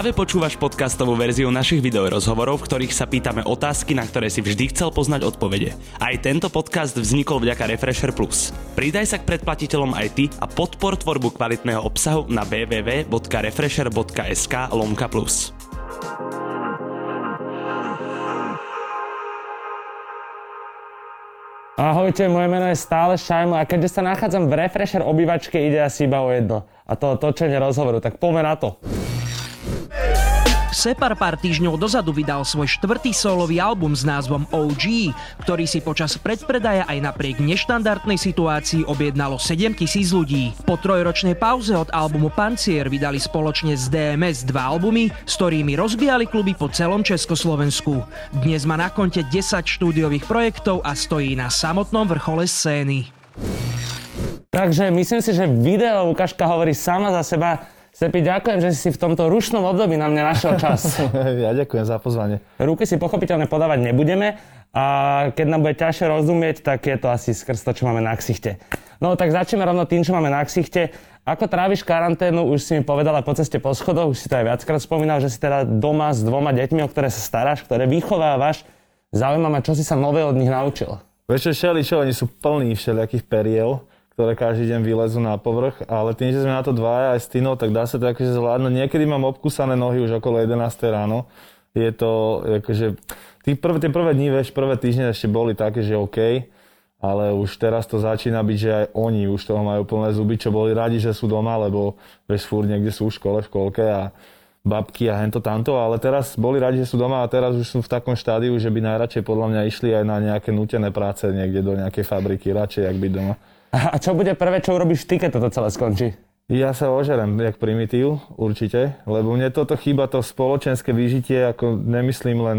Práve počúvaš podcastovú verziu našich videorozhovorov, v ktorých sa pýtame otázky, na ktoré si vždy chcel poznať odpovede. Aj tento podcast vznikol vďaka Refresher Plus. Pridaj sa k predplatiteľom aj ty a podpor tvorbu kvalitného obsahu na www.refresher.sk lomka plus. Ahojte, moje meno je stále Šajmo a keďže sa nachádzam v Refresher obývačke, ide asi iba o jedno. A to točenie rozhovoru, tak poďme na to. Separ pár týždňov dozadu vydal svoj štvrtý solový album s názvom OG, ktorý si počas predpredaja aj napriek neštandardnej situácii objednalo 7 tisíc ľudí. Po trojročnej pauze od albumu Pancier vydali spoločne s DMS dva albumy, s ktorými rozbijali kluby po celom Československu. Dnes má na konte 10 štúdiových projektov a stojí na samotnom vrchole scény. Takže myslím si, že video ukážka hovorí sama za seba. Sepi, ďakujem, že si v tomto rušnom období na mňa našiel čas. ja ďakujem za pozvanie. Ruky si pochopiteľne podávať nebudeme a keď nám bude ťažšie rozumieť, tak je to asi skrz to, čo máme na ksichte. No tak začneme rovno tým, čo máme na ksichte. Ako tráviš karanténu, už si mi povedala po ceste po schodoch, už si to aj viackrát spomínal, že si teda doma s dvoma deťmi, o ktoré sa staráš, ktoré vychovávaš. Zaujíma ma, čo si sa nové od nich naučil. Vieš čo, šeli, čo, oni sú plní všelijakých periel ktoré každý deň vylezú na povrch, ale tým, že sme na to dvaja aj s Tinou, tak dá sa to akože zvládnuť. Niekedy mám obkúsané nohy už okolo 11 ráno. Je to akože, tí prvé, tie prvé dni, vieš, prvé týždne ešte boli také, že OK, ale už teraz to začína byť, že aj oni už toho majú plné zuby, čo boli radi, že sú doma, lebo vieš, fúr niekde sú v škole, v školke a babky a hento tamto, ale teraz boli radi, že sú doma a teraz už sú v takom štádiu, že by najradšej podľa mňa išli aj na nejaké nutené práce niekde do nejakej fabriky, radšej, ak byť doma. A čo bude prvé, čo urobíš ty, keď toto celé skončí? Ja sa ožerem, jak primitív, určite, lebo mne toto chýba, to spoločenské vyžitie, ako nemyslím len,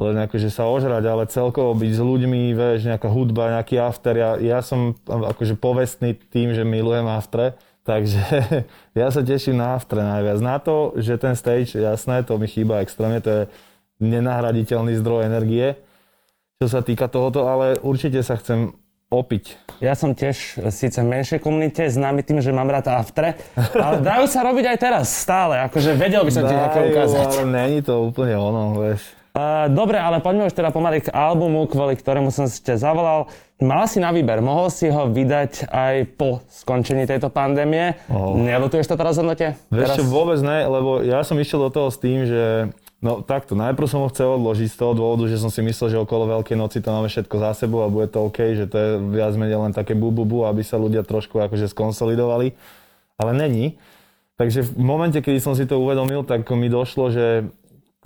len ako, že sa ožrať, ale celkovo byť s ľuďmi, vieš, nejaká hudba, nejaký after. Ja, ja som akože povestný tým, že milujem aftre, takže ja sa teším na aftre najviac. Na to, že ten stage, jasné, to mi chýba extrémne, to je nenahraditeľný zdroj energie, čo sa týka tohoto, ale určite sa chcem opiť. Ja som tiež síce v menšej komunite, známy tým, že mám rád aftre, ale dajú sa robiť aj teraz, stále. Akože vedel by som ti nejaké ukázať. ale není to úplne ono, vieš. Uh, dobre, ale poďme už teda pomaly k albumu, kvôli ktorému som si ťa zavolal. Mal si na výber, mohol si ho vydať aj po skončení tejto pandémie. Oh. Nelutuješ toto rozhodnutie? Vieš teraz? čo, vôbec ne, lebo ja som išiel do toho s tým, že No takto, najprv som ho chcel odložiť z toho dôvodu, že som si myslel, že okolo Veľkej noci to máme všetko za sebou a bude to OK, že to je viac menej len také bu, bu, bu aby sa ľudia trošku akože skonsolidovali. Ale není. Takže v momente, kedy som si to uvedomil, tak mi došlo, že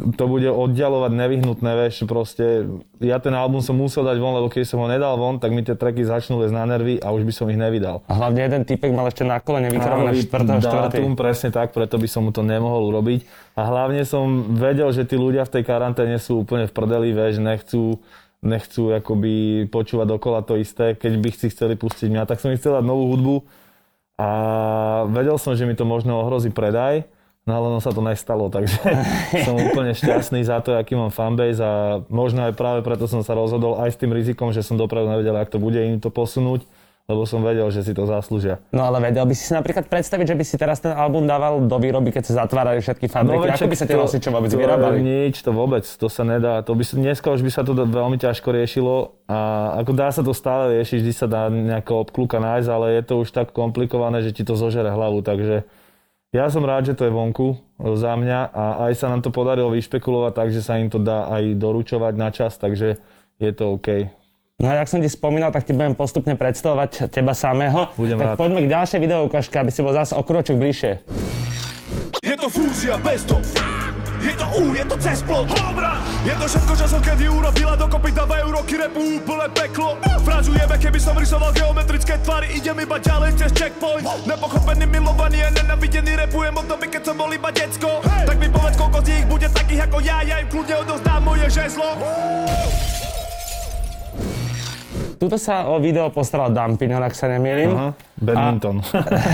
to bude oddialovať nevyhnutné, vieš, proste ja ten album som musel dať von, lebo keď som ho nedal von, tak mi tie tracky začnú lesť na nervy a už by som ich nevydal. A hlavne jeden typek mal ešte na kolene vykrované 4. Dátum, presne tak, preto by som mu to nemohol urobiť. A hlavne som vedel, že tí ľudia v tej karanténe sú úplne v prdeli, vieš, nechcú nechcú akoby počúvať dokola to isté, keď by si chceli pustiť mňa, tak som ich chcel dať novú hudbu a vedel som, že mi to možno ohrozí predaj, No ale ono sa to nestalo, takže som úplne šťastný za to, aký mám fanbase a možno aj práve preto som sa rozhodol aj s tým rizikom, že som dopredu nevedel, ak to bude im to posunúť, lebo som vedel, že si to zaslúžia. No ale vedel by si si napríklad predstaviť, že by si teraz ten album dával do výroby, keď sa zatvárali všetky fabriky. No, Ako by sa tie nosiče vôbec vyrábali? Nič, to vôbec, to sa nedá. To by, dneska už by sa to veľmi ťažko riešilo a ako dá sa to stále riešiť, vždy sa dá nejaká obklúka nájsť, ale je to už tak komplikované, že ti to zožere hlavu, takže ja som rád, že to je vonku e, za mňa a aj sa nám to podarilo vyšpekulovať tak, že sa im to dá aj doručovať na čas, takže je to OK. No a jak som ti spomínal, tak ti budem postupne predstavovať teba samého. Budem tak rád. poďme k ďalšej videoukážke, aby si bol zase o kročok bližšie. Je to fúzia bez to. Je to U, je to cez plot. Je to všetko, čo som kedy urobila, dokopy dávajú roky repu úplne peklo. Frazujeme, keby som rysoval geometrické tvary, idem iba ďalej cez checkpoint. Nepochopený, milovaný a nenavidený repujem od doby, keď som bol iba decko. Tak mi povedz, koľko z nich bude takých ako ja, ja im kľudne odozdám moje žezlo. Tuto sa o video postaral Dan Pino, ak sa nemýlim. Aha, badminton.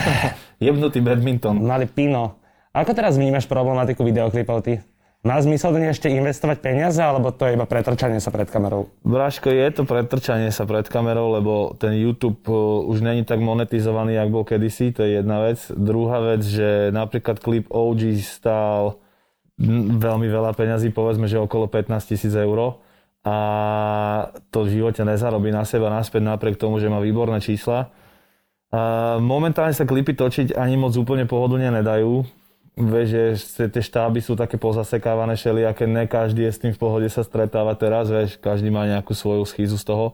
Jebnutý badminton. Mali Pino. Ako teraz vnímaš problematiku videoklipov ty? Má zmysel do nej ešte investovať peniaze, alebo to je iba pretrčanie sa pred kamerou? Bráško, je to pretrčanie sa pred kamerou, lebo ten YouTube uh, už není tak monetizovaný, ako bol kedysi, to je jedna vec. Druhá vec, že napríklad klip OG stál veľmi veľa peňazí, povedzme, že okolo 15 tisíc eur a to v živote nezarobí na seba naspäť napriek tomu, že má výborné čísla. Momentálne sa klipy točiť ani moc úplne pohodlne nedajú. Vieš, že tie štáby sú také pozasekávané všelijaké, ne každý je s tým v pohode sa stretáva teraz, vieš, každý má nejakú svoju schýzu z toho.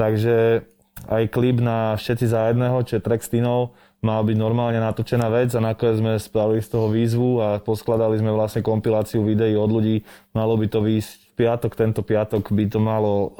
Takže aj klip na Všetci za jedného, čo je track s Tinou, mal byť normálne natočená vec a nakoniec sme spravili z toho výzvu a poskladali sme vlastne kompiláciu videí od ľudí. Malo by to výjsť v piatok, tento piatok by to malo uh,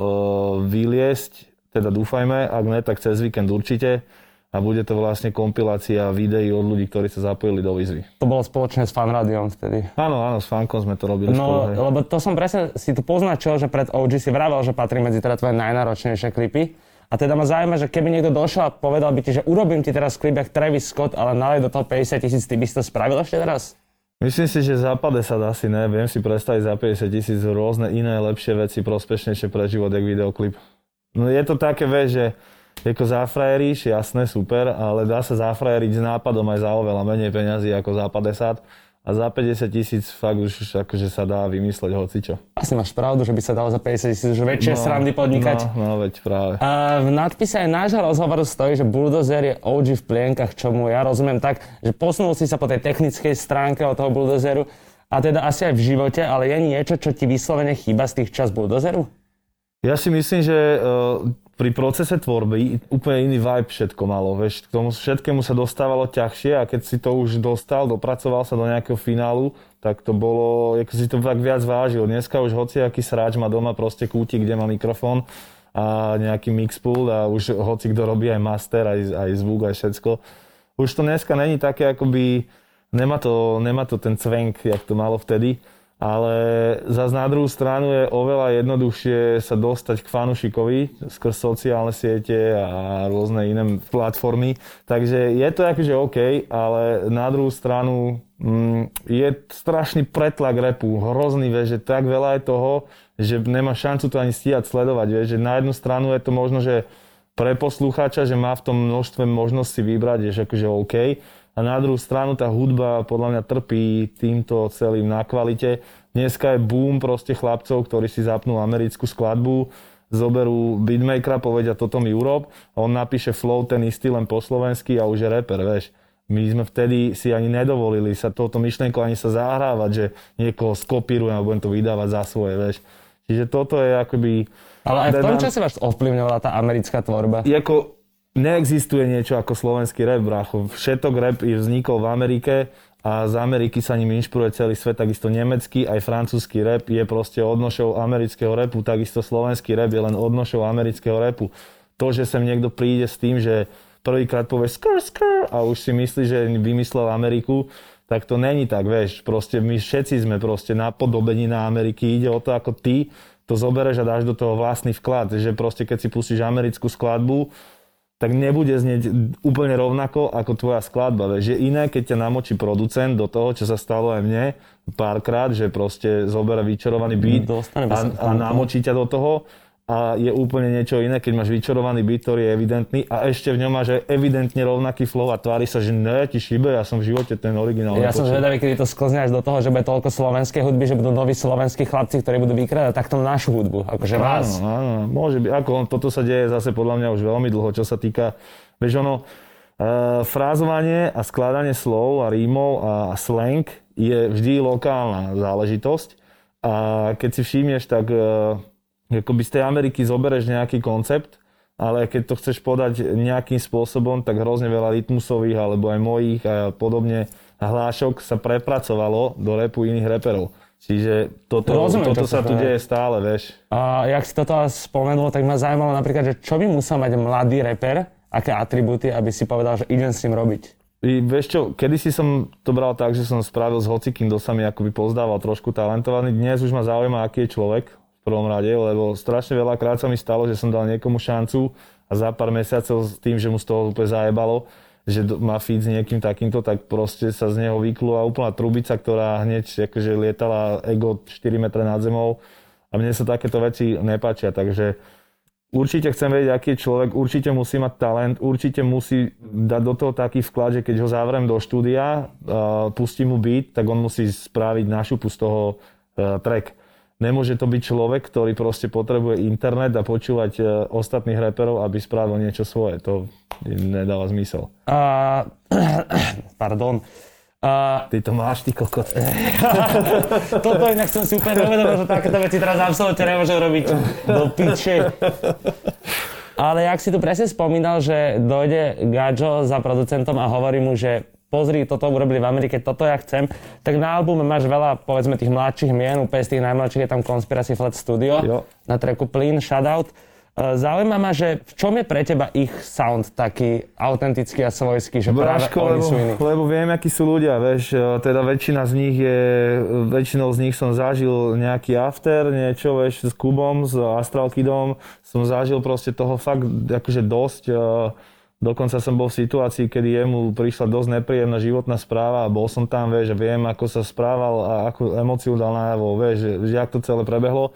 vyliesť, teda dúfajme, ak ne, tak cez víkend určite a bude to vlastne kompilácia videí od ľudí, ktorí sa zapojili do výzvy. To bolo spoločne s fanrádiom vtedy. Áno, áno, s fankom sme to robili No, spolu. hej. lebo to som presne si tu poznačil, že pred OG si vravel, že patrí medzi teda tvoje najnáročnejšie klipy. A teda ma zaujíma, že keby niekto došiel a povedal by ti, že urobím ti teraz klip jak Travis Scott, ale nalej do toho 50 tisíc, ty by si to spravil ešte teraz? Myslím si, že za 50 asi ne. Viem si predstaviť za 50 tisíc rôzne iné lepšie veci, prospešnejšie pre život, jak videoklip. No je to také, vieš, že ako zafrajeríš, jasné, super, ale dá sa zafrajeriť s nápadom aj za oveľa menej peňazí ako za 50 a za 50 tisíc fakt už akože sa dá vymysleť hocičo. Asi máš pravdu, že by sa dalo za 50 tisíc už väčšie srandy podnikať. No, no veď práve. A v nadpise aj nášho rozhovoru stojí, že Bulldozer je OG v plienkach, čomu ja rozumiem tak, že posunul si sa po tej technickej stránke od toho Bulldozeru a teda asi aj v živote, ale je niečo, čo ti vyslovene chýba z tých čas Bulldozeru? Ja si myslím, že uh, pri procese tvorby úplne iný vibe všetko malo. Vieš, k tomu všetkému sa dostávalo ťažšie a keď si to už dostal, dopracoval sa do nejakého finálu, tak to bolo, ako si to tak viac vážil. Dneska už hociaký sráč má doma proste kútik, kde má mikrofón a nejaký mixpool a už hoci kto robí aj master, aj, aj zvuk, aj všetko. Už to dneska není také, akoby, nemá to, nemá to ten cvenk, jak to malo vtedy ale zase na druhú stranu je oveľa jednoduchšie sa dostať k fanušikovi skrz sociálne siete a rôzne iné platformy. Takže je to akože OK, ale na druhú stranu mm, je strašný pretlak repu, hrozný, vieš, že tak veľa je toho, že nemá šancu to ani stíhať sledovať. Vieš, že na jednu stranu je to možno, že pre poslucháča, že má v tom množstve možnosti vybrať, že akože OK, a na druhú stranu tá hudba podľa mňa trpí týmto celým na kvalite. Dneska je boom proste chlapcov, ktorí si zapnú americkú skladbu, zoberú beatmakera, povedia toto mi urob a on napíše flow ten istý len po slovensky a už je rapper, vieš. My sme vtedy si ani nedovolili sa touto myšlienkou ani sa zahrávať, že niekoho skopírujem a budem to vydávať za svoje, vieš. Čiže toto je akoby... Ale aj v tom čase vás ovplyvňovala tá americká tvorba. Ako neexistuje niečo ako slovenský rap, brácho. Všetok rap vznikol v Amerike a z Ameriky sa ním inšpiruje celý svet, takisto nemecký, aj francúzsky rap je proste odnošou amerického rapu, takisto slovenský rap je len odnošou amerického rapu. To, že sem niekto príde s tým, že prvýkrát povie skr, skr a už si myslí, že vymyslel Ameriku, tak to není tak, vieš. Proste my všetci sme proste napodobení na Ameriky. Ide o to, ako ty to zobereš a dáš do toho vlastný vklad. Že proste keď si pustíš americkú skladbu, tak nebude znieť úplne rovnako ako tvoja skladba. Vieš, je iné, keď ťa namočí producent do toho, čo sa stalo aj mne párkrát, že proste zoberie vyčarovaný beat Dostane a, a namočí ťa do toho a je úplne niečo iné, keď máš vyčarovaný beat, ktorý je evidentný a ešte v ňom máš evidentne rovnaký flow a tvári sa, že ne, ti šíbe, ja som v živote ten originál. Ja som zvedavý, kedy to sklzne až do toho, že bude toľko slovenskej hudby, že budú noví slovenskí chlapci, ktorí budú vykradať takto našu hudbu. Akože vás. Áno, áno, môže byť. Ako on, toto sa deje zase podľa mňa už veľmi dlho, čo sa týka, vieš ono, uh, frázovanie a skladanie slov a rímov a slang je vždy lokálna záležitosť. A keď si všimneš, tak uh, akoby z tej Ameriky zobereš nejaký koncept, ale keď to chceš podať nejakým spôsobom, tak hrozne veľa rytmusových alebo aj mojich a podobne hlášok sa prepracovalo do repu iných reperov. Čiže toto, Rozumiem, toto sa tu deje. stále, vieš. A jak si toto spomenul, tak ma zaujímalo napríklad, že čo by musel mať mladý reper, aké atribúty, aby si povedal, že idem s ním robiť. I, vieš čo, kedysi som to bral tak, že som spravil s hocikým, kto sa mi akoby pozdával trošku talentovaný. Dnes už ma zaujíma, aký je človek prvom rade, lebo strašne veľakrát sa mi stalo, že som dal niekomu šancu a za pár mesiacov s tým, že mu z toho úplne zajebalo, že má feed s niekým takýmto, tak proste sa z neho vyklula úplná trubica, ktorá hneď akože lietala ego 4 metre nad zemou a mne sa takéto veci nepáčia, takže určite chcem vedieť, aký je človek, určite musí mať talent, určite musí dať do toho taký vklad, že keď ho zavrem do štúdia, uh, pustím mu beat, tak on musí spraviť našupu z toho uh, track. Nemôže to byť človek, ktorý proste potrebuje internet a počúvať uh, ostatných reperov, aby spravil niečo svoje. To nedáva zmysel. A, pardon. A, Ty to máš, ty kokot. toto inak som si úplne uvedomil, že takéto veci teraz absolútne nemôžem robiť do piče. Ale jak si tu presne spomínal, že dojde Gajo za producentom a hovorí mu, že pozri, toto urobili v Amerike, toto ja chcem, tak na albume máš veľa, povedzme, tých mladších mien, úplne z tých najmladších je tam Conspiracy Flat Studio, Jo. na tracku Plyn, Shoutout. E, Zaujíma ma, že v čom je pre teba ich sound taký autentický a svojský, že práve Bráško, oni lebo, sú iní? lebo viem, akí sú ľudia, vieš, e, teda väčšina z nich je, väčšinou z nich som zažil nejaký after, niečo, vieš, s Kubom, s Astral Kidom, som zažil proste toho fakt akože dosť, e, dokonca som bol v situácii, kedy jemu prišla dosť nepríjemná životná správa a bol som tam, vieš, a viem, ako sa správal a akú emóciu dal najavo, vieš, že, že jak to celé prebehlo.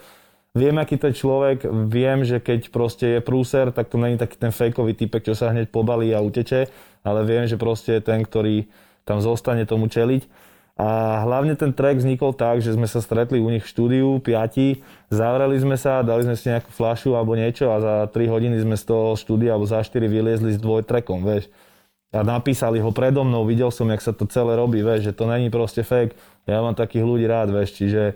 Viem, aký to je človek, viem, že keď proste je prúser, tak to není taký ten fejkový typek, čo sa hneď pobalí a uteče, ale viem, že proste je ten, ktorý tam zostane tomu čeliť. A hlavne ten track vznikol tak, že sme sa stretli u nich v štúdiu, piati, zavreli sme sa, dali sme si nejakú flašu alebo niečo a za 3 hodiny sme z toho štúdia alebo za 4 vyliezli s dvojtrekom, vieš. A napísali ho predo mnou, videl som, jak sa to celé robí, vieš, že to není proste fake. Ja mám takých ľudí rád, vieš, čiže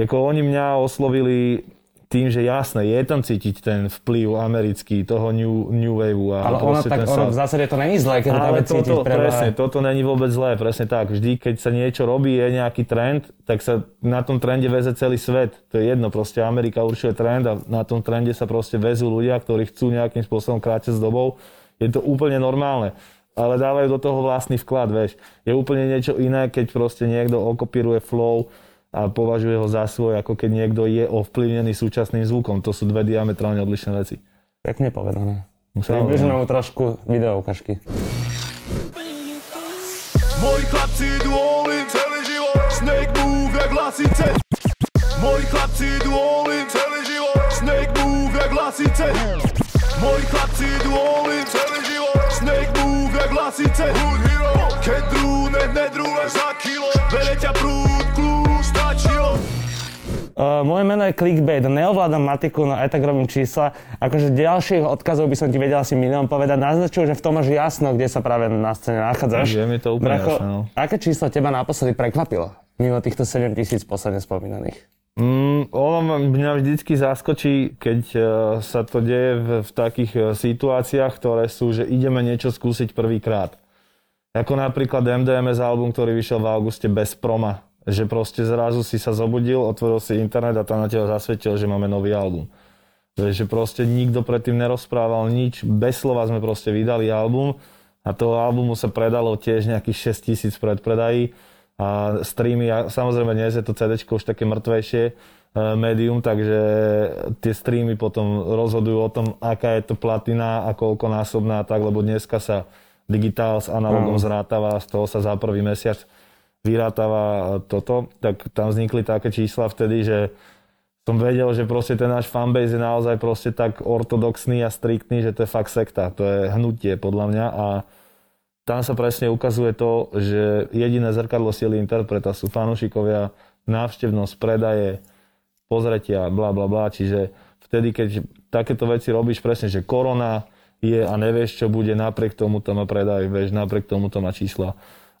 ako oni mňa oslovili tým, že jasné, je tam cítiť ten vplyv americký, toho new, new waveu. A Ale ono, tak, ono v zásade to není zlé, keď to dáme cítiť toto, pre presne, toto není vôbec zlé, presne tak. Vždy, keď sa niečo robí, je nejaký trend, tak sa na tom trende veze celý svet. To je jedno, proste Amerika určuje trend a na tom trende sa proste vezú ľudia, ktorí chcú nejakým spôsobom kráčať s dobou. Je to úplne normálne. Ale dávajú do toho vlastný vklad, vieš. Je úplne niečo iné, keď proste niekto okopíruje flow a považuje ho za svoj, ako keď niekto je ovplyvnený súčasným zvukom. To sú dve diametrálne odlišné veci. Pekne povedané. Približme mu trošku video ukážky. Moji chlapci idú all in celý život. Snake move jak lasice. Moji chlapci idú all in celý život. Snake move jak lasice. Moji chlapci idú all in celý život. Snake move jak lasice. Hood hero. Keď drúne, nedrúne za kilo. Bere ťa prúd, Uh, moje meno je Clickbait, neovládam matiku, no aj tak robím čísla. Akože ďalších odkazov by som ti vedel asi milión povedať. Naznačujú, že v tom máš jasno, kde sa práve na scéne nachádzaš. Je mi to úplne Bracho, jasné, no. aké číslo teba naposledy prekvapilo? Mimo týchto 7 tisíc posledne spomínaných. Mm, ono mňa vždycky zaskočí, keď e, sa to deje v, v takých e, situáciách, ktoré sú, že ideme niečo skúsiť prvýkrát. Ako napríklad MDMS album, ktorý vyšiel v auguste bez proma. Že proste zrazu si sa zobudil, otvoril si internet a tam na teba zasvetil, že máme nový album. Že proste nikto predtým nerozprával nič, bez slova sme proste vydali album a toho albumu sa predalo tiež nejakých 6 tisíc predpredají a streamy, a samozrejme dnes je to CD už také mŕtvejšie e, médium, takže tie streamy potom rozhodujú o tom, aká je to platina a koľko násobná a tak, lebo dneska sa digitál s analogom zrátava, z toho sa za prvý mesiac vyrátava toto, tak tam vznikli také čísla vtedy, že som vedel, že proste ten náš fanbase je naozaj proste tak ortodoxný a striktný, že to je fakt sekta, to je hnutie podľa mňa. A tam sa presne ukazuje to, že jediné zrkadlo sily interpreta sú fanúšikovia, návštevnosť, predaje, pozretia, bla bla bla, čiže vtedy, keď takéto veci robíš presne, že korona je a nevieš, čo bude, napriek tomu to má predaj, vieš, napriek tomu to má čísla.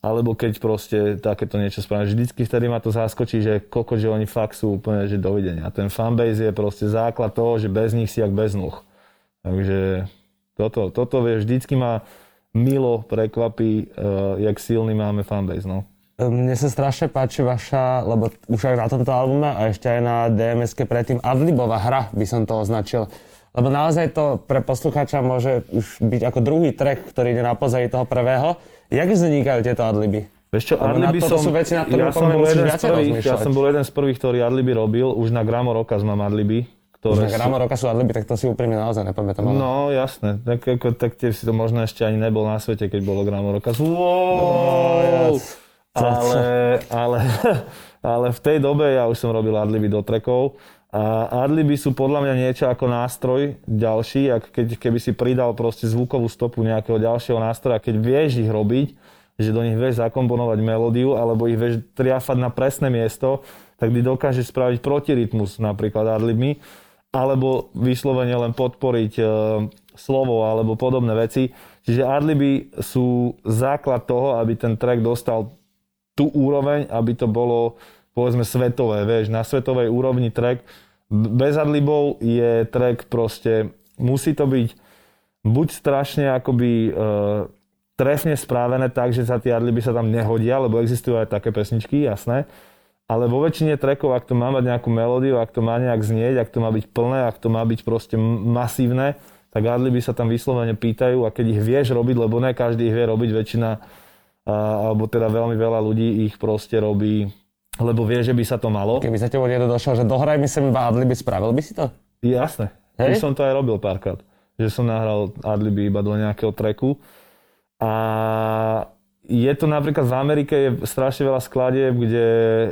Alebo keď proste takéto niečo spravíš. Vždycky vtedy ma to zaskočí, že koko, že oni fakt sú úplne, že dovidenia. Ten fanbase je proste základ toho, že bez nich si jak bez nôh. Takže toto, toto vie, vždycky ma milo prekvapí, uh, jak silný máme fanbase, no. Mne sa strašne páči vaša, lebo už aj na tomto albume a ešte aj na DMS-ke predtým, Adlibová hra by som to označil. Lebo naozaj to pre poslucháča môže už byť ako druhý track, ktorý ide na pozadí toho prvého. Jak vznikajú tieto adliby? Vieš čo, na Adliby toto som, sú veci, na ktoré ja som, bol jeden z prvých, ja som bol jeden z prvých, ktorý Adliby robil, už na Gramo Roka mám Adliby, ktoré Že sú, Gramo roka sú adliby, tak to si úprimne naozaj nepamätám. ale- No, jasné. Tak, ako, tak tie si to možno ešte ani nebol na svete, keď bolo Gramo roka. Wow! ale, ale, ale v tej dobe ja už som robil adliby do trekov A adliby sú podľa mňa niečo ako nástroj ďalší, ak keď, keby si pridal proste zvukovú stopu nejakého ďalšieho nástroja, keď vieš ich robiť, že do nich vieš zakomponovať melódiu alebo ich vieš triafať na presné miesto, tak ty dokážeš spraviť protirytmus napríklad adlibmi, alebo vyslovene len podporiť e, slovo alebo podobné veci. Čiže adliby sú základ toho, aby ten track dostal tú úroveň, aby to bolo povedzme svetové, vieš, na svetovej úrovni track bez adlibov je track proste, musí to byť buď strašne akoby e, trefne správené tak, že sa tie adliby sa tam nehodia, lebo existujú aj také pesničky, jasné. Ale vo väčšine trackov, ak to má mať nejakú melódiu, ak to má nejak znieť, ak to má byť plné, ak to má byť proste masívne, tak adliby sa tam vyslovene pýtajú a keď ich vieš robiť, lebo ne každý ich vie robiť, väčšina, a, alebo teda veľmi veľa ľudí ich proste robí lebo vie, že by sa to malo. Keby sa tebou niekto došiel, že dohraj mi sem iba adliby, spravil by si to? Jasné. Hej? Už som to aj robil párkrát. Že som nahral adliby iba do nejakého treku. A je to napríklad v Amerike je strašne veľa skladieb, kde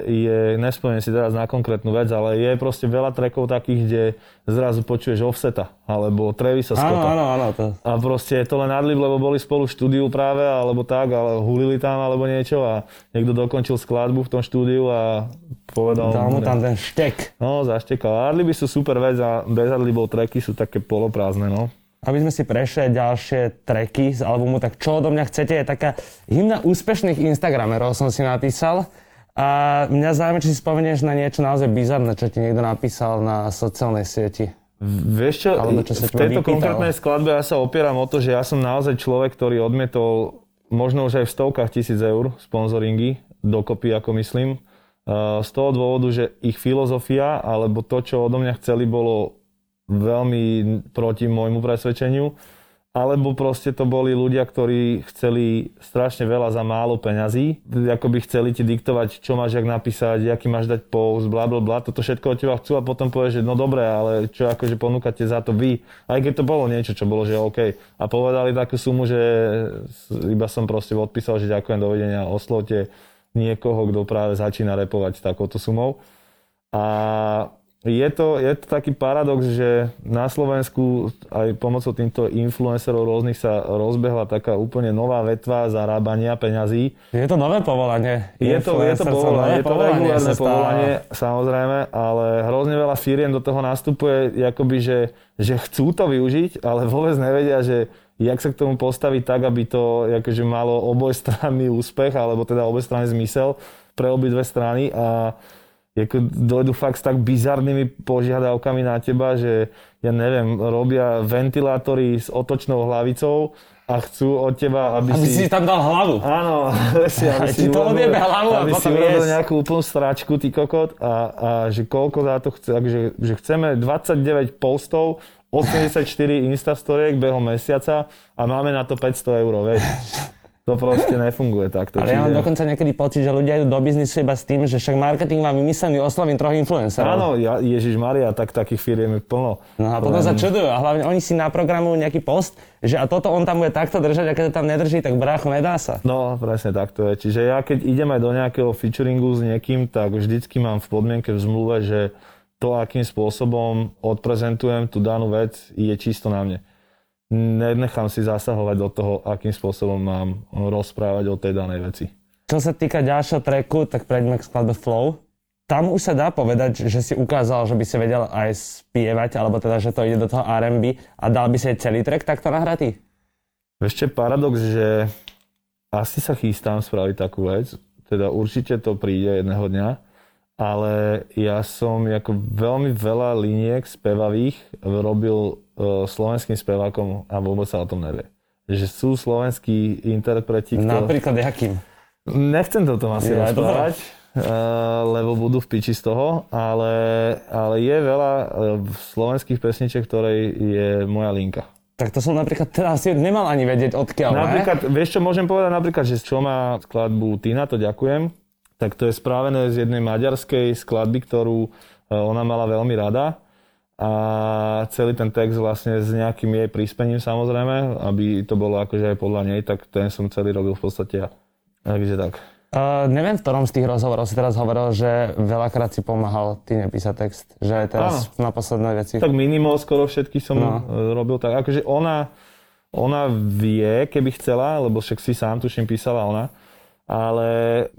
je, nespomínam si teraz na konkrétnu vec, ale je proste veľa trekov takých, kde zrazu počuješ Offseta, alebo Travisa Scotta. Áno, áno, áno. To... A proste je to len adlib, lebo boli spolu v štúdiu práve, alebo tak, ale hulili tam, alebo niečo a niekto dokončil skladbu v tom štúdiu a povedal... Dal mu tam ten štek. No, zaštekal. Adliby sú super vec a bez adlibov treky sú také poloprázdne, no aby sme si prešli ďalšie treky z albumu, tak čo odo mňa chcete je taká hymna úspešných Instagramerov som si napísal. A mňa zaujíma, či si spomenieš na niečo naozaj bizarné, čo ti niekto napísal na sociálnej sieti. Vieš čo, Alebo čo sa v tejto vypýtal. konkrétnej skladbe ja sa opieram o to, že ja som naozaj človek, ktorý odmietol možno už aj v stovkách tisíc eur sponzoringy, dokopy ako myslím, z toho dôvodu, že ich filozofia alebo to, čo odo mňa chceli, bolo veľmi proti môjmu presvedčeniu, alebo proste to boli ľudia, ktorí chceli strašne veľa za málo peňazí, ako by chceli ti diktovať, čo máš jak napísať, aký máš dať post, bla bla bla, toto všetko od teba chcú a potom povieš, že no dobre, ale čo akože ponúkate za to vy, aj keď to bolo niečo, čo bolo, že OK. A povedali takú sumu, že iba som proste odpísal, že ďakujem, dovidenia, oslovte niekoho, kto práve začína repovať s takouto sumou. A je to, je to taký paradox, že na Slovensku aj pomocou týmto influencerov rôznych sa rozbehla taká úplne nová vetva zarábania peňazí. Je to nové povolanie. Je to, je to povolanie, je to regulárne povolanie, samozrejme, ale hrozne veľa firiem do toho nastupuje, akoby, že, že chcú to využiť, ale vôbec nevedia, že jak sa k tomu postaviť tak, aby to akože malo obojstranný úspech, alebo teda obojstranný zmysel pre obidve strany a ako dojdu fakt s tak bizarnými požiadavkami na teba, že ja neviem, robia ventilátory s otočnou hlavicou a chcú od teba, aby, aby si... si tam dal hlavu. Áno, si, aby si to odjebe hlavu aby a si urobil nejakú úplnú stráčku, ty kokot, a, a že koľko za to chce, že, že chceme 29 postov, 84 instastoriek behom mesiaca a máme na to 500 eur, vieš. To proste nefunguje takto. Ale ja mám dokonca niekedy pocit, že ľudia idú do biznisu iba s tým, že však marketing má vymyslený, oslovím troch influencerov. Áno, ja, Ježiš Maria, tak takých firiem je plno. No a potom sa čudujú a hlavne oni si naprogramujú nejaký post, že a toto on tam bude takto držať a keď to tam nedrží, tak brácho, nedá sa. No, presne tak to je. Čiže ja keď idem aj do nejakého featuringu s niekým, tak vždycky mám v podmienke v zmluve, že to, akým spôsobom odprezentujem tú danú vec, je čisto na mne nenechám si zasahovať do toho, akým spôsobom mám rozprávať o tej danej veci. Čo sa týka ďalšieho treku, tak prejdeme k skladbe Flow. Tam už sa dá povedať, že si ukázal, že by si vedel aj spievať, alebo teda, že to ide do toho R&B a dal by si aj celý track takto nahratý? Ešte paradox, že asi sa chystám spraviť takú vec, teda určite to príde jedného dňa, ale ja som ako veľmi veľa liniek spevavých robil uh, slovenským spevákom a vôbec sa o tom nevie. Že sú slovenskí interpreti, ktoré... Napríklad jakým? Nechcem to tom asi ja, rozprávať, uh, lebo budú v piči z toho, ale, ale je veľa uh, slovenských pesniček, ktorej je moja linka. Tak to som napríklad teraz nemal ani vedieť odkiaľ, Napríklad, ne? vieš čo, môžem povedať napríklad, že čo má skladbu Tina, to ďakujem, tak to je správené z jednej maďarskej skladby, ktorú ona mala veľmi rada a celý ten text vlastne s nejakým jej príspením samozrejme, aby to bolo akože aj podľa nej, tak ten som celý robil v podstate ja. Takže tak. Uh, neviem, v ktorom z tých rozhovorov si teraz hovoril, že veľakrát si pomáhal ty nepísať text. Že teraz Áno. na posledné veci. Tak minimo skoro všetky som no. robil tak. Akože ona, ona vie, keby chcela, lebo však si sám tuším písala ona, ale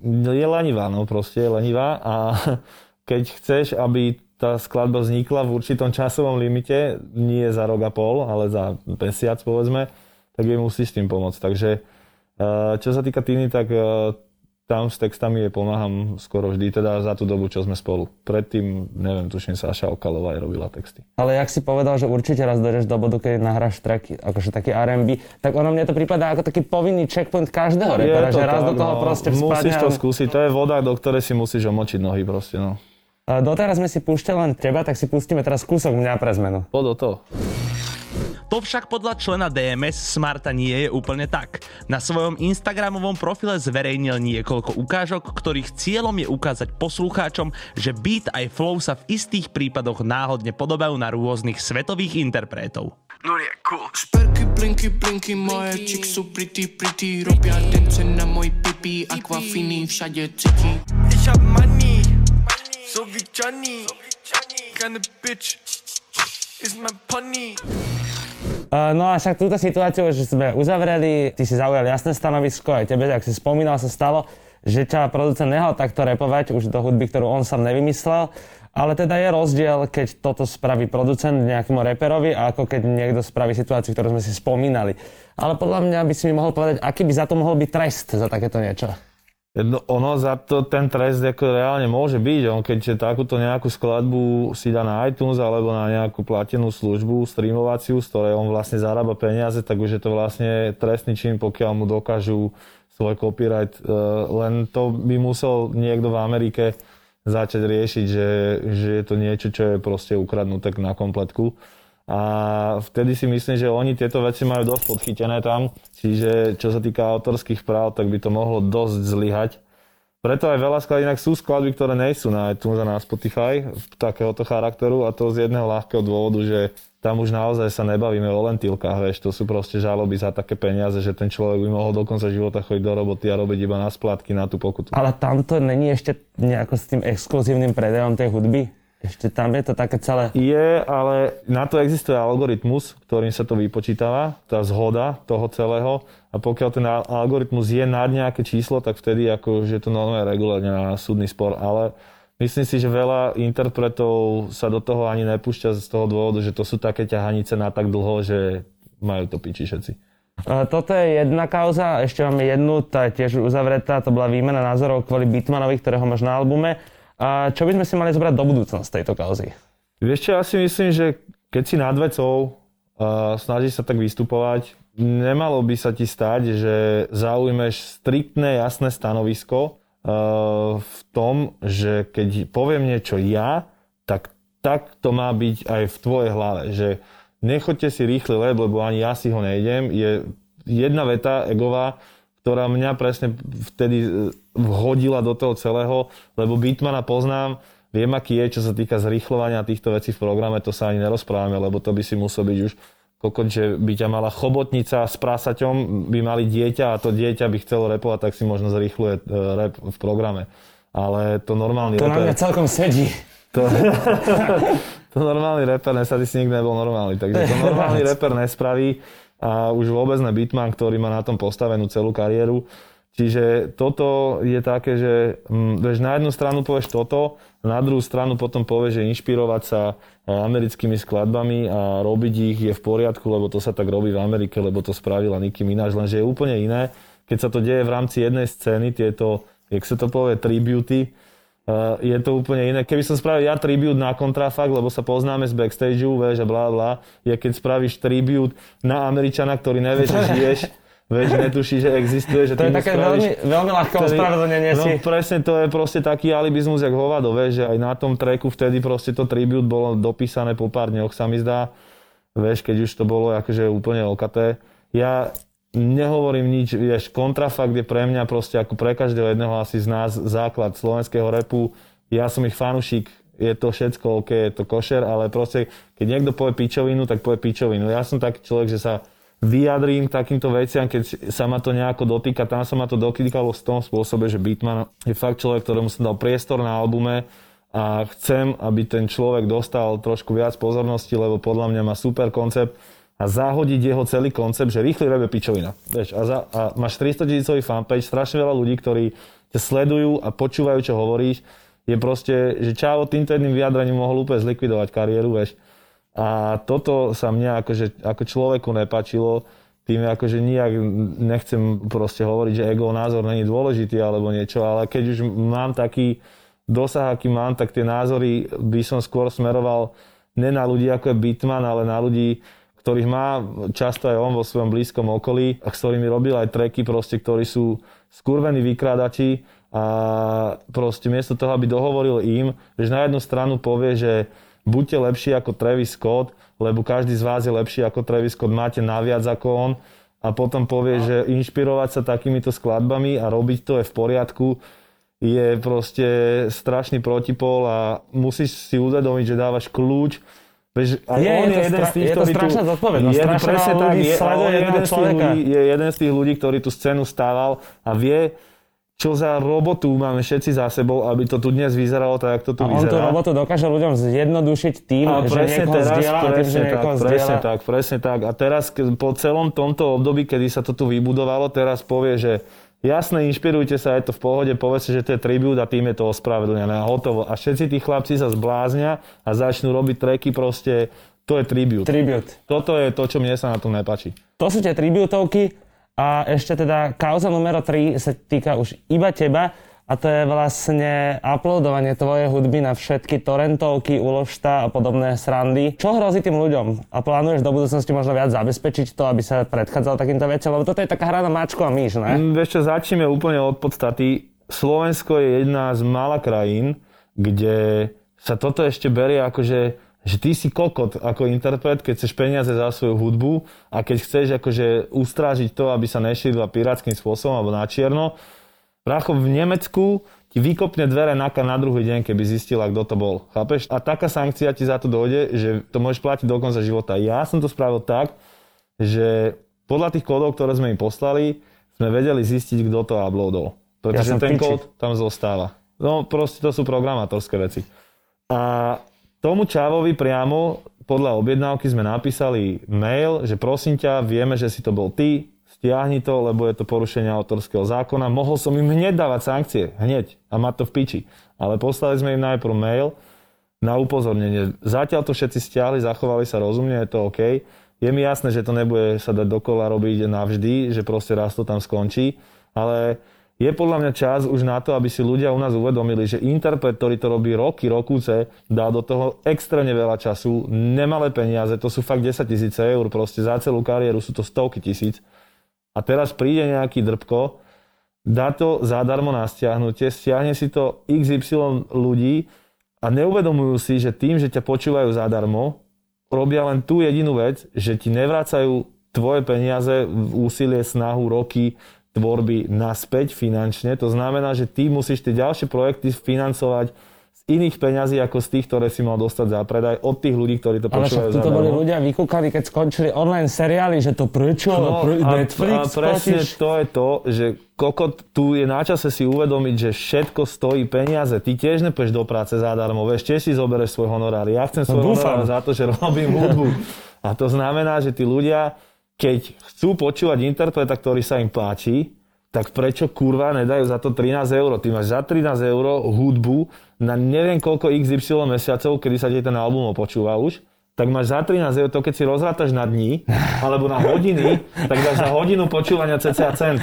je lenivá, no proste je lenivá a keď chceš, aby tá skladba vznikla v určitom časovom limite, nie za rok a pol, ale za mesiac povedzme, tak jej musíš s tým pomôcť. Takže eh, čo sa týka Tiny, tak eh, tam s textami je pomáham skoro vždy, teda za tú dobu, čo sme spolu. Predtým, neviem, tuším, Saša Okalová aj robila texty. Ale jak si povedal, že určite raz dojdeš do bodu, keď nahráš track, akože taký R&B, tak ono mne to prípada ako taký povinný checkpoint každého repera, že raz tak, do toho no, proste Musíš to skúsiť, to je voda, do ktorej si musíš omočiť nohy proste, no. Doteraz sme si púšťali len teba, tak si pustíme teraz kúsok mňa pre zmenu. Poď do toho. To však podľa člena DMS Smarta nie je úplne tak. Na svojom Instagramovom profile zverejnil niekoľko ukážok, ktorých cieľom je ukázať poslucháčom, že beat aj flow sa v istých prípadoch náhodne podobajú na rôznych svetových interpretov. No je cool. Šperky, blinky, blinky, moje čik sú pretty, pretty Robia dance na môj pipi, aquafiny všade cíti Ich hab money, so wie Johnny Keine bitch, No a však túto situáciu že sme uzavreli, ty si zaujal jasné stanovisko, aj tebe, ak si spomínal, sa stalo, že ťa producent nehal takto repovať už do hudby, ktorú on sám nevymyslel, ale teda je rozdiel, keď toto spraví producent nejakému reperovi ako keď niekto spraví situáciu, ktorú sme si spomínali. Ale podľa mňa by si mi mohol povedať, aký by za to mohol byť trest za takéto niečo. No, ono za to ten trest ako reálne môže byť. On keď takúto nejakú skladbu si dá na iTunes alebo na nejakú platenú službu streamovaciu, z ktorej on vlastne zarába peniaze, tak už je to vlastne trestný čin, pokiaľ mu dokážu svoj copyright. E, len to by musel niekto v Amerike začať riešiť, že, že je to niečo, čo je proste ukradnuté na kompletku. A vtedy si myslím, že oni tieto veci majú dosť podchytené tam, čiže čo sa týka autorských práv, tak by to mohlo dosť zlyhať. Preto aj veľa sklad, inak sú skladby, ktoré nie sú na iTunes a na Spotify takéhoto charakteru a to z jedného ľahkého dôvodu, že tam už naozaj sa nebavíme o lentilkách, vieš, to sú proste žaloby za také peniaze, že ten človek by mohol do konca života chodiť do roboty a robiť iba na splátky na tú pokutu. Ale tamto není ešte nejako s tým exkluzívnym predajom tej hudby? Ešte tam je to také celé? Je, ale na to existuje algoritmus, ktorým sa to vypočítava, tá zhoda toho celého. A pokiaľ ten algoritmus je nad nejaké číslo, tak vtedy ako, že to normálne regulárne na súdny spor. Ale myslím si, že veľa interpretov sa do toho ani nepúšťa z toho dôvodu, že to sú také ťahanice na tak dlho, že majú to piči všetci. Toto je jedna kauza, ešte máme jednu, tá je tiež uzavretá, to bola výmena názorov kvôli Bitmanovi, ktorého máš na albume. A čo by sme si mali zobrať do budúcna z tejto kauzy? Vieš čo, ja si myslím, že keď si nad vecou uh, snažíš sa tak vystupovať, nemalo by sa ti stať, že zaujmeš striktné, jasné stanovisko v tom, že keď poviem niečo ja, tak tak to má byť aj v tvojej hlave, že nechoďte si rýchly let, lebo ani ja si ho nejdem. Je jedna veta egová, ktorá mňa presne vtedy e, vhodila do toho celého, lebo Bitmana poznám, viem, aký je, čo sa týka zrýchlovania týchto vecí v programe, to sa ani nerozprávame, lebo to by si musel byť už kokot, že by ťa mala chobotnica s prásaťom, by mali dieťa a to dieťa by chcelo repovať, tak si možno zrýchluje e, rep v programe. Ale to normálny To reper, na mňa celkom sedí. To, to normálny reper, nesady si nikdy nebol normálny, takže to normálny reper nespraví a už vôbec ne Bitman, ktorý má na tom postavenú celú kariéru. Čiže toto je také, že hm, vieš, na jednu stranu povieš toto, na druhú stranu potom povieš, že inšpirovať sa e, americkými skladbami a robiť ich je v poriadku, lebo to sa tak robí v Amerike, lebo to spravila Nicki Minaj, lenže je úplne iné, keď sa to deje v rámci jednej scény, tieto, jak sa to povie, tributy, Uh, je to úplne iné. Keby som spravil ja tribute na kontrafakt, lebo sa poznáme z backstageu, vieš, a bla bla, je keď spravíš tribute na Američana, ktorý nevie, že žiješ, vieš, netuší, že existuje, že to je také spravíš, veľmi, veľmi ľahké ospravedlnenie no, si. presne, to je proste taký alibizmus, jak hovado, vieš, že aj na tom treku vtedy proste to tribute bolo dopísané po pár dňoch, sa mi zdá, vieš, keď už to bolo akože úplne okaté. Ja nehovorím nič, vieš, kontrafakt je pre mňa proste ako pre každého jedného asi z nás základ slovenského repu. Ja som ich fanušik, je to všetko OK, je to košer, ale proste, keď niekto povie pičovinu, tak povie pičovinu. Ja som taký človek, že sa vyjadrím k takýmto veciam, keď sa ma to nejako dotýka. Tam sa ma to dotýkalo v tom spôsobe, že Beatman je fakt človek, ktorému som dal priestor na albume a chcem, aby ten človek dostal trošku viac pozornosti, lebo podľa mňa má super koncept a zahodiť jeho celý koncept, že rýchly rap je pičovina. Vieš, a, za, a máš 300 tisícový fanpage, strašne veľa ľudí, ktorí ťa sledujú a počúvajú, čo hovoríš. Je proste, že Čavo týmto jedným vyjadrením mohol úplne zlikvidovať kariéru, vieš. A toto sa mne akože, ako človeku nepačilo, tým akože nijak nechcem proste hovoriť, že ego názor není dôležitý alebo niečo, ale keď už mám taký dosah, aký mám, tak tie názory by som skôr smeroval ne na ľudí ako je Bitman, ale na ľudí, ktorých má často aj on vo svojom blízkom okolí a s ktorými robil aj treky proste, ktorí sú skurvení vykrádači a proste miesto toho, aby dohovoril im, že na jednu stranu povie, že buďte lepší ako Travis Scott, lebo každý z vás je lepší ako Travis Scott, máte naviac ako on a potom povie, že inšpirovať sa takýmito skladbami a robiť to je v poriadku, je proste strašný protipol a musíš si uvedomiť, že dávaš kľúč Aj je, on je, je jeden z tých, je to strašná tu, zodpovednosť. Je, presne tak, je, on je jeden, ľudí, je jeden z tých ľudí, ktorý tú scénu stával a vie, čo za robotu máme všetci za sebou, aby to tu dnes vyzeralo tak, ako to tu a vyzerá. on tú robotu dokáže ľuďom zjednodušiť tým, a že niekoho teraz, zdieľa presne tým, že tak, presne tak, presne tak. A teraz po celom tomto období, kedy sa to tu vybudovalo, teraz povie, že jasné, inšpirujte sa, je to v pohode, povedzte, že to je tribút a tým je to ospravedlnené a hotovo. A všetci tí chlapci sa zbláznia a začnú robiť treky proste, to je tribút. Tribút. Toto je to, čo mne sa na tom nepáči. To sú tie tributovky, a ešte teda kauza numero 3 sa týka už iba teba a to je vlastne uploadovanie tvojej hudby na všetky torrentovky, uložta a podobné srandy. Čo hrozí tým ľuďom? A plánuješ do budúcnosti možno viac zabezpečiť to, aby sa predchádzal takýmto veciam? Lebo toto je taká hra na mačku a myš, ne? Mm, vieš čo, začneme úplne od podstaty. Slovensko je jedna z mála krajín, kde sa toto ešte berie ako, že že ty si kokot ako interpret, keď chceš peniaze za svoju hudbu a keď chceš akože ustrážiť to, aby sa nešírila pirátským spôsobom alebo na čierno. Prácho v Nemecku ti vykopne dvere na na druhý deň, keby zistila, kto to bol. Chápeš? A taká sankcia ti za to dojde, že to môžeš platiť do konca života. Ja som to spravil tak, že podľa tých kódov, ktoré sme im poslali, sme vedeli zistiť, kto to uploadol. Pretože ja ten kód tam zostáva. No proste to sú programátorské veci. A Tomu Čávovi priamo podľa objednávky sme napísali mail, že prosím ťa, vieme, že si to bol ty, stiahni to, lebo je to porušenie autorského zákona. Mohol som im hneď dávať sankcie, hneď, a mať to v piči. Ale poslali sme im najprv mail na upozornenie. Zatiaľ to všetci stiahli, zachovali sa rozumne, je to OK. Je mi jasné, že to nebude sa dať dokola robiť navždy, že proste raz to tam skončí, ale je podľa mňa čas už na to, aby si ľudia u nás uvedomili, že interpret, ktorý to robí roky, rokúce, dá do toho extrémne veľa času, nemalé peniaze, to sú fakt 10 tisíc eur, proste za celú kariéru sú to stovky tisíc. A teraz príde nejaký drbko, dá to zadarmo na stiahnutie, stiahne si to XY ľudí a neuvedomujú si, že tým, že ťa počúvajú zadarmo, robia len tú jedinú vec, že ti nevracajú tvoje peniaze, úsilie, snahu, roky, tvorby naspäť finančne. To znamená, že ty musíš tie ďalšie projekty financovať iných peňazí ako z tých, ktoré si mal dostať za predaj od tých ľudí, ktorí to počúvajú Ale to boli ľudia vykúkali, keď skončili online seriály, že to prečo? No, pr- a, Netflix, a presne platíš? to je to, že kokot, tu je na čase si uvedomiť, že všetko stojí peniaze. Ty tiež nepôjdeš do práce zadarmo, vieš, tiež si zoberieš svoj honorár. Ja chcem svoj no, honorár za to, že robím hudbu. A to znamená, že tí ľudia keď chcú počúvať interpreta, ktorý sa im páči, tak prečo kurva nedajú za to 13 eur? Ty máš za 13 eur hudbu na neviem koľko XY mesiacov, kedy sa ti ten album opočúva už, tak máš za 13 eur, to keď si rozrátaš na dní, alebo na hodiny, tak dáš za hodinu počúvania cca cent.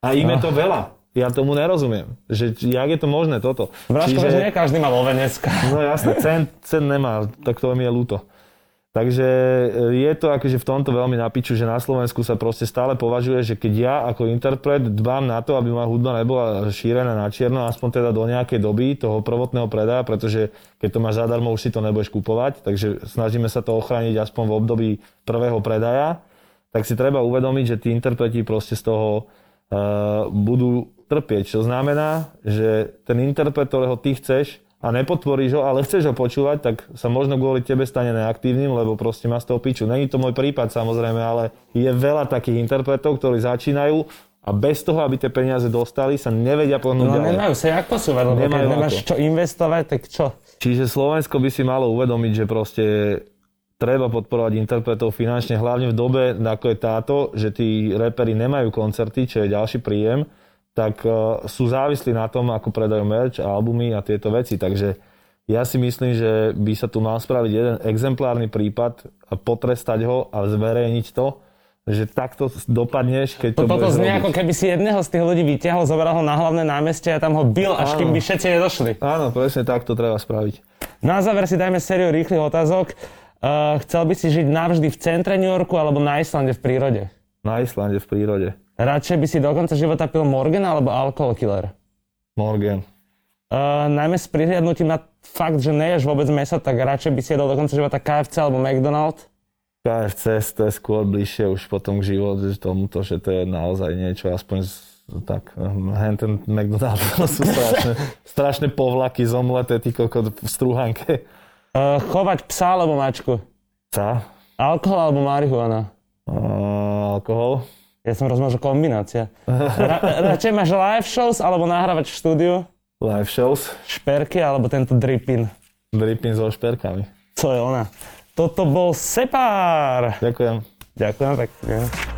A im je to veľa. Ja tomu nerozumiem. Že, jak je to možné toto? Vráško, Čiže... že nie každý má vo No jasne, cent, cent nemá, tak to mi je ľúto. Takže e, je to akože v tomto veľmi napiču, že na Slovensku sa proste stále považuje, že keď ja ako interpret dbám na to, aby moja hudba nebola šírená na čierno, aspoň teda do nejakej doby toho prvotného predaja, pretože keď to máš zadarmo, už si to nebudeš kupovať, takže snažíme sa to ochrániť aspoň v období prvého predaja, tak si treba uvedomiť, že tí interpreti proste z toho uh, budú trpieť. Čo znamená, že ten interpret, ktorého ty chceš, a nepodporíš ho, ale chceš ho počúvať, tak sa možno kvôli tebe stane neaktívnym, lebo proste má z toho piču. Není to môj prípad samozrejme, ale je veľa takých interpretov, ktorí začínajú a bez toho, aby tie peniaze dostali, sa nevedia pohnúť No ďalej. nemajú sa jak posúvať, lebo keď Nemajú nemáš ako. čo investovať, tak čo? Čiže Slovensko by si malo uvedomiť, že proste treba podporovať interpretov finančne, hlavne v dobe, ako je táto, že tí reperi nemajú koncerty, čo je ďalší príjem, tak uh, sú závislí na tom, ako predajú merch a albumy a tieto veci. Takže ja si myslím, že by sa tu mal spraviť jeden exemplárny prípad potrestať ho a zverejniť to, že takto dopadneš, keď to, To, toto znie ako keby si jedného z tých ľudí vyťahol, zobral ho na hlavné námestie a tam ho bil, až Áno. kým by všetci nedošli. Áno, presne tak to treba spraviť. Na záver si dajme sériu rýchlych otázok. Uh, chcel by si žiť navždy v centre New Yorku alebo na Islande v prírode? Na Islande v prírode. Radšej by si do konca života pil Morgan alebo alkohol killer? Morgan. Uh, najmä s prihliadnutím na fakt, že neješ vôbec meso, tak radšej by si jedol do konca života KFC alebo McDonald's? KFC to je skôr bližšie už potom k životu, tomuto, že to je naozaj niečo, aspoň tak, hm, hen ten McDonald's sú strašné, strašné povlaky zomleté, ty kokot v strúhanke. Uh, chovať psa alebo mačku? Ca? Alkohol alebo marihuana? Uh, alkohol? Ja som rozumel, že kombinácia. Ra- radšej máš live shows alebo nahrávať v štúdiu? Live shows? Šperky alebo tento dripin? Dripping so šperkami. Co je ona? Toto bol Sepár. Ďakujem. Ďakujem pekne.